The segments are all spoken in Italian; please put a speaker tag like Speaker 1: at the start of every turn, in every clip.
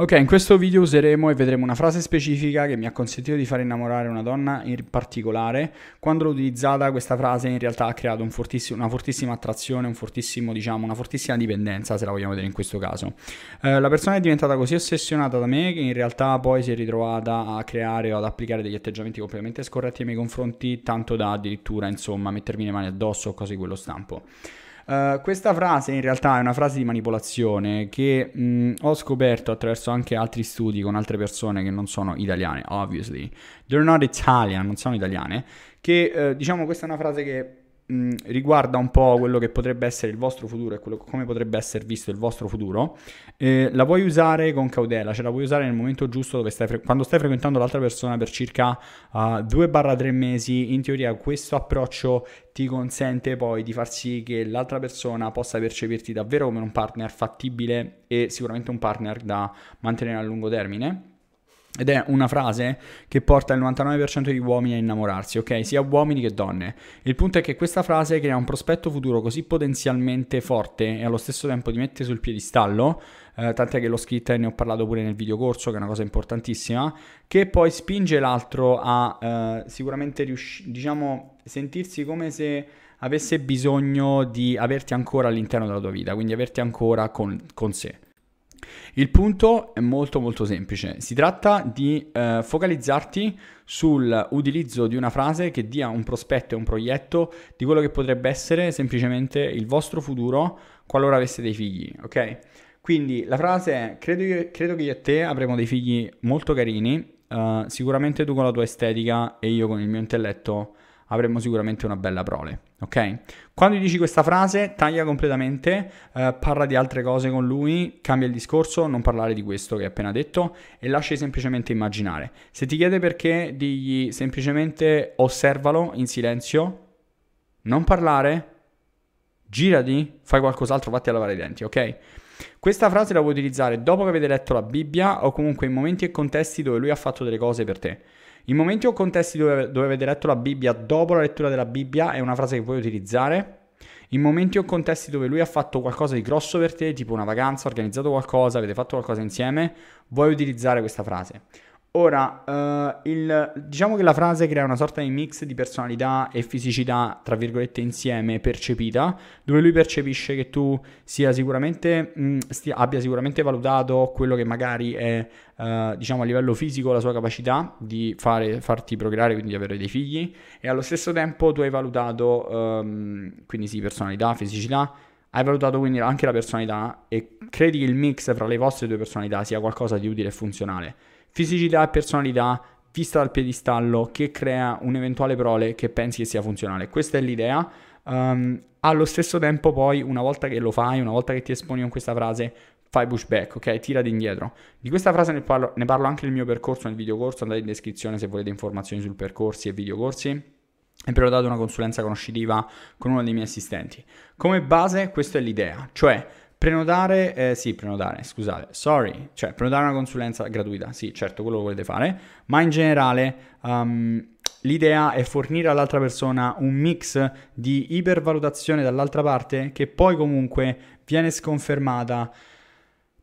Speaker 1: Ok, in questo video useremo e vedremo una frase specifica che mi ha consentito di fare innamorare una donna in particolare. Quando l'ho utilizzata questa frase in realtà ha creato un una fortissima attrazione, un diciamo, una fortissima dipendenza, se la vogliamo vedere in questo caso. Eh, la persona è diventata così ossessionata da me che in realtà poi si è ritrovata a creare o ad applicare degli atteggiamenti completamente scorretti nei miei confronti, tanto da addirittura, insomma, mettermi le mani addosso o cose di quello stampo. Uh, questa frase in realtà è una frase di manipolazione che mh, ho scoperto attraverso anche altri studi con altre persone che non sono italiane, obviously. They're not Italian, non sono italiane. Che uh, diciamo questa è una frase che riguarda un po' quello che potrebbe essere il vostro futuro e quello, come potrebbe essere visto il vostro futuro, eh, la puoi usare con cautela, cioè la puoi usare nel momento giusto stai fre- quando stai frequentando l'altra persona per circa uh, 2-3 mesi, in teoria questo approccio ti consente poi di far sì che l'altra persona possa percepirti davvero come un partner fattibile e sicuramente un partner da mantenere a lungo termine. Ed è una frase che porta il 99% degli uomini a innamorarsi, ok? Sia uomini che donne. Il punto è che questa frase crea un prospetto futuro così potenzialmente forte e allo stesso tempo ti mette sul piedistallo, eh, tant'è che l'ho scritta e ne ho parlato pure nel video corso, che è una cosa importantissima, che poi spinge l'altro a eh, sicuramente riuscire, diciamo, sentirsi come se avesse bisogno di averti ancora all'interno della tua vita, quindi averti ancora con, con sé. Il punto è molto molto semplice, si tratta di eh, focalizzarti sull'utilizzo di una frase che dia un prospetto e un proietto di quello che potrebbe essere semplicemente il vostro futuro qualora aveste dei figli, ok? Quindi la frase è credo, io, credo che io e te avremo dei figli molto carini, uh, sicuramente tu con la tua estetica e io con il mio intelletto avremmo sicuramente una bella prole, ok? Quando gli dici questa frase, taglia completamente, eh, parla di altre cose con lui, cambia il discorso, non parlare di questo che hai appena detto e lasci semplicemente immaginare. Se ti chiede perché, digli semplicemente osservalo in silenzio, non parlare, girati, fai qualcos'altro, vatti a lavare i denti, ok? Questa frase la puoi utilizzare dopo che avete letto la Bibbia o comunque in momenti e contesti dove lui ha fatto delle cose per te. In momenti o contesti dove, dove avete letto la Bibbia dopo la lettura della Bibbia è una frase che puoi utilizzare. In momenti o contesti dove lui ha fatto qualcosa di grosso per te, tipo una vacanza, organizzato qualcosa, avete fatto qualcosa insieme, vuoi utilizzare questa frase. Ora, uh, il, diciamo che la frase crea una sorta di mix di personalità e fisicità, tra virgolette, insieme percepita, dove lui percepisce che tu sicuramente, mh, stia, abbia sicuramente valutato quello che magari è, uh, diciamo, a livello fisico la sua capacità di fare, farti procreare, quindi di avere dei figli, e allo stesso tempo tu hai valutato, um, quindi sì, personalità, fisicità, hai valutato quindi anche la personalità e credi che il mix fra le vostre due personalità sia qualcosa di utile e funzionale fisicità e personalità vista dal piedistallo che crea un'eventuale prole che pensi che sia funzionale. Questa è l'idea. Um, allo stesso tempo, poi, una volta che lo fai, una volta che ti esponi con questa frase, fai pushback, ok? Tirati indietro. Di questa frase ne parlo, ne parlo anche nel mio percorso, nel videocorso. Andate in descrizione se volete informazioni sul percorsi e videocorsi. E prenotato una consulenza conoscitiva con uno dei miei assistenti. Come base, questa è l'idea, cioè Prenotare, eh, sì, prenotare, scusate, sorry, cioè prenotare una consulenza gratuita, sì, certo, quello lo volete fare, ma in generale um, l'idea è fornire all'altra persona un mix di ipervalutazione dall'altra parte che poi comunque viene sconfermata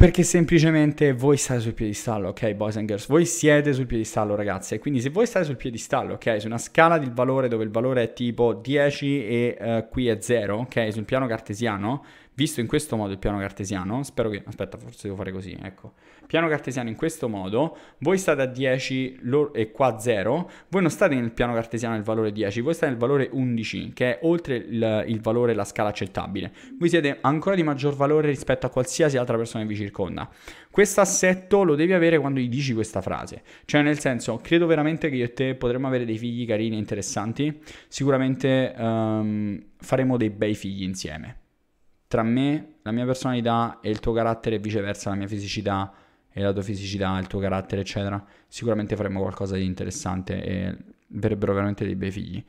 Speaker 1: perché semplicemente voi state sul piedistallo, ok, boys and girls? Voi siete sul piedistallo, ragazzi. E quindi se voi state sul piedistallo, ok, su una scala del valore dove il valore è tipo 10 e uh, qui è 0, ok, sul piano cartesiano, visto in questo modo il piano cartesiano, spero che, aspetta, forse devo fare così, ecco, piano cartesiano in questo modo, voi state a 10 e qua 0, voi non state nel piano cartesiano nel valore 10, voi state nel valore 11, che è oltre il, il valore, la scala accettabile. Voi siete ancora di maggior valore rispetto a qualsiasi altra persona che vi circonda. Questo assetto lo devi avere quando gli dici questa frase, cioè nel senso, credo veramente che io e te potremmo avere dei figli carini e interessanti, sicuramente um, faremo dei bei figli insieme tra me, la mia personalità e il tuo carattere e viceversa la mia fisicità e la tua fisicità, il tuo carattere, eccetera, sicuramente faremo qualcosa di interessante e verrebbero veramente dei bei figli.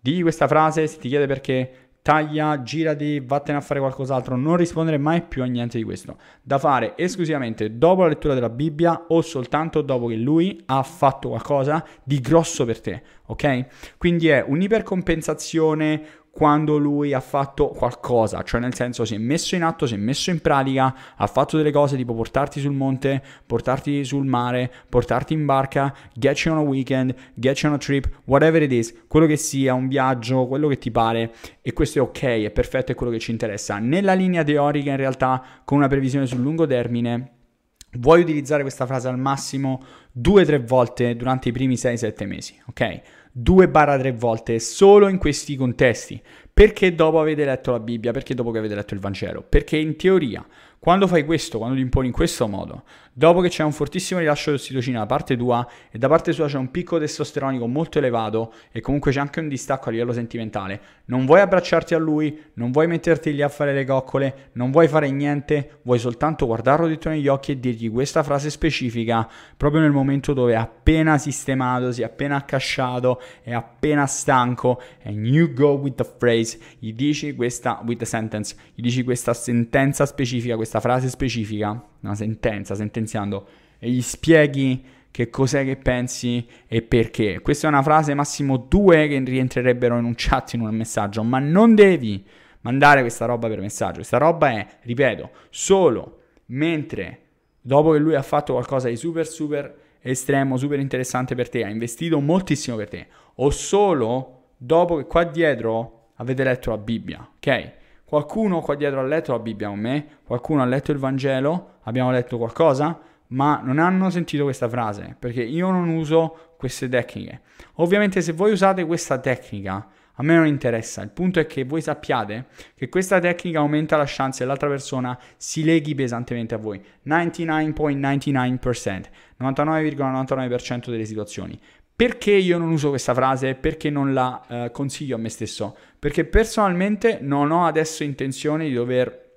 Speaker 1: Digli questa frase, se ti chiede perché, taglia, girati, vattene a fare qualcos'altro, non rispondere mai più a niente di questo. Da fare esclusivamente dopo la lettura della Bibbia o soltanto dopo che lui ha fatto qualcosa di grosso per te, ok? Quindi è un'ipercompensazione, quando lui ha fatto qualcosa, cioè nel senso si è messo in atto, si è messo in pratica, ha fatto delle cose tipo portarti sul monte, portarti sul mare, portarti in barca, get you on a weekend, get you on a trip, whatever it is, quello che sia, un viaggio, quello che ti pare e questo è ok, è perfetto, è quello che ci interessa. Nella linea teorica in realtà con una previsione sul lungo termine vuoi utilizzare questa frase al massimo due o tre volte durante i primi 6-7 mesi, ok? 2-3 volte solo in questi contesti. Perché dopo avete letto la Bibbia? Perché dopo che avete letto il Vangelo? Perché in teoria, quando fai questo, quando ti imponi in questo modo, dopo che c'è un fortissimo rilascio di ossitocina da parte tua e da parte sua c'è un picco testosteronico molto elevato e comunque c'è anche un distacco a livello sentimentale, non vuoi abbracciarti a lui, non vuoi metterti lì a fare le coccole, non vuoi fare niente, vuoi soltanto guardarlo dritto negli occhi e dirgli questa frase specifica proprio nel momento dove è appena sistemato, si è appena accasciato, è appena stanco and you go with the phrase phrase, gli dici questa, with the sentence, gli dici questa sentenza specifica, questa frase specifica, una sentenza, sentenziando, e gli spieghi che cos'è che pensi e perché. Questa è una frase massimo due che rientrerebbero in un chat, in un messaggio, ma non devi mandare questa roba per messaggio. Questa roba è, ripeto, solo mentre dopo che lui ha fatto qualcosa di super super estremo, super interessante per te, ha investito moltissimo per te, o solo dopo che qua dietro avete letto la Bibbia, ok? Qualcuno qua dietro ha letto la Bibbia con me, qualcuno ha letto il Vangelo, abbiamo letto qualcosa, ma non hanno sentito questa frase, perché io non uso queste tecniche. Ovviamente se voi usate questa tecnica, a me non interessa, il punto è che voi sappiate che questa tecnica aumenta la chance che l'altra persona si leghi pesantemente a voi. 99.99%, 99,99% delle situazioni. Perché io non uso questa frase? Perché non la eh, consiglio a me stesso? Perché personalmente non ho adesso intenzione di dover,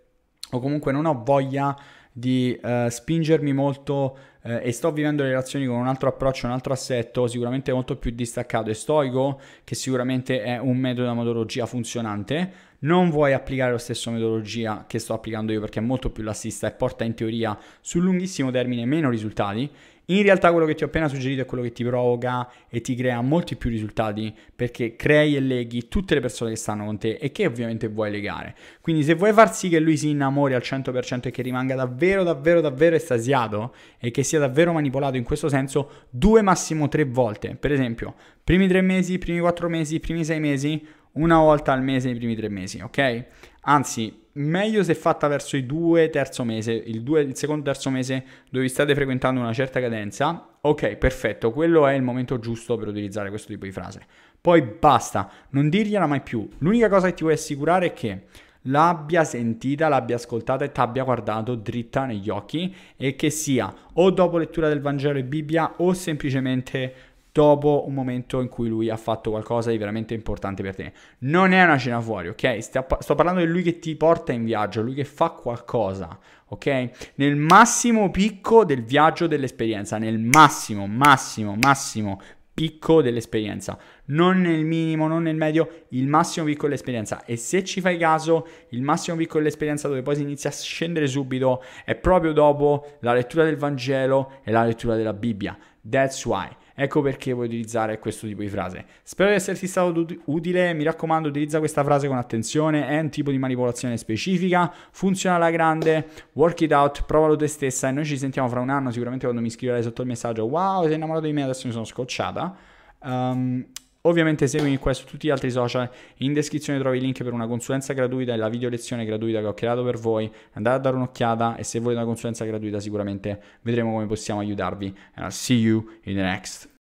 Speaker 1: o comunque non ho voglia di uh, spingermi molto uh, e sto vivendo le relazioni con un altro approccio, un altro assetto sicuramente molto più distaccato e stoico, che sicuramente è un metodo di metodologia funzionante. Non vuoi applicare la stessa metodologia che sto applicando io perché è molto più lassista e porta in teoria sul lunghissimo termine meno risultati In realtà quello che ti ho appena suggerito è quello che ti provoca e ti crea molti più risultati perché crei e leghi tutte le persone che stanno con te e che ovviamente vuoi legare. Quindi se vuoi far sì che lui si innamori al 100% e che rimanga davvero, davvero, davvero estasiato e che sia davvero manipolato in questo senso, due massimo tre volte. Per esempio, primi tre mesi, primi quattro mesi, primi sei mesi, una volta al mese nei primi tre mesi, ok? Anzi, meglio se fatta verso i due terzo mese, il, due, il secondo terzo mese dove vi state frequentando una certa cadenza. Ok, perfetto, quello è il momento giusto per utilizzare questo tipo di frase. Poi basta, non dirgliela mai più. L'unica cosa che ti vuoi assicurare è che l'abbia sentita, l'abbia ascoltata e ti abbia guardato dritta negli occhi e che sia o dopo lettura del Vangelo e Bibbia o semplicemente dopo un momento in cui lui ha fatto qualcosa di veramente importante per te. Non è una cena fuori, ok? Sto parlando di lui che ti porta in viaggio, lui che fa qualcosa, ok? Nel massimo picco del viaggio dell'esperienza, nel massimo, massimo, massimo picco dell'esperienza, non nel minimo, non nel medio, il massimo picco dell'esperienza. E se ci fai caso, il massimo picco dell'esperienza dove poi si inizia a scendere subito è proprio dopo la lettura del Vangelo e la lettura della Bibbia. That's why. Ecco perché vuoi utilizzare questo tipo di frase. Spero di esserti stato utile, mi raccomando utilizza questa frase con attenzione, è un tipo di manipolazione specifica, funziona alla grande, work it out, provalo te stessa. E noi ci sentiamo fra un anno sicuramente quando mi scriverai sotto il messaggio wow sei innamorato di me adesso mi sono scocciata. Um, Ovviamente seguimi qua su tutti gli altri social, in descrizione trovi il link per una consulenza gratuita e la video lezione gratuita che ho creato per voi, andate a dare un'occhiata e se volete una consulenza gratuita sicuramente vedremo come possiamo aiutarvi. And I'll see you in the next.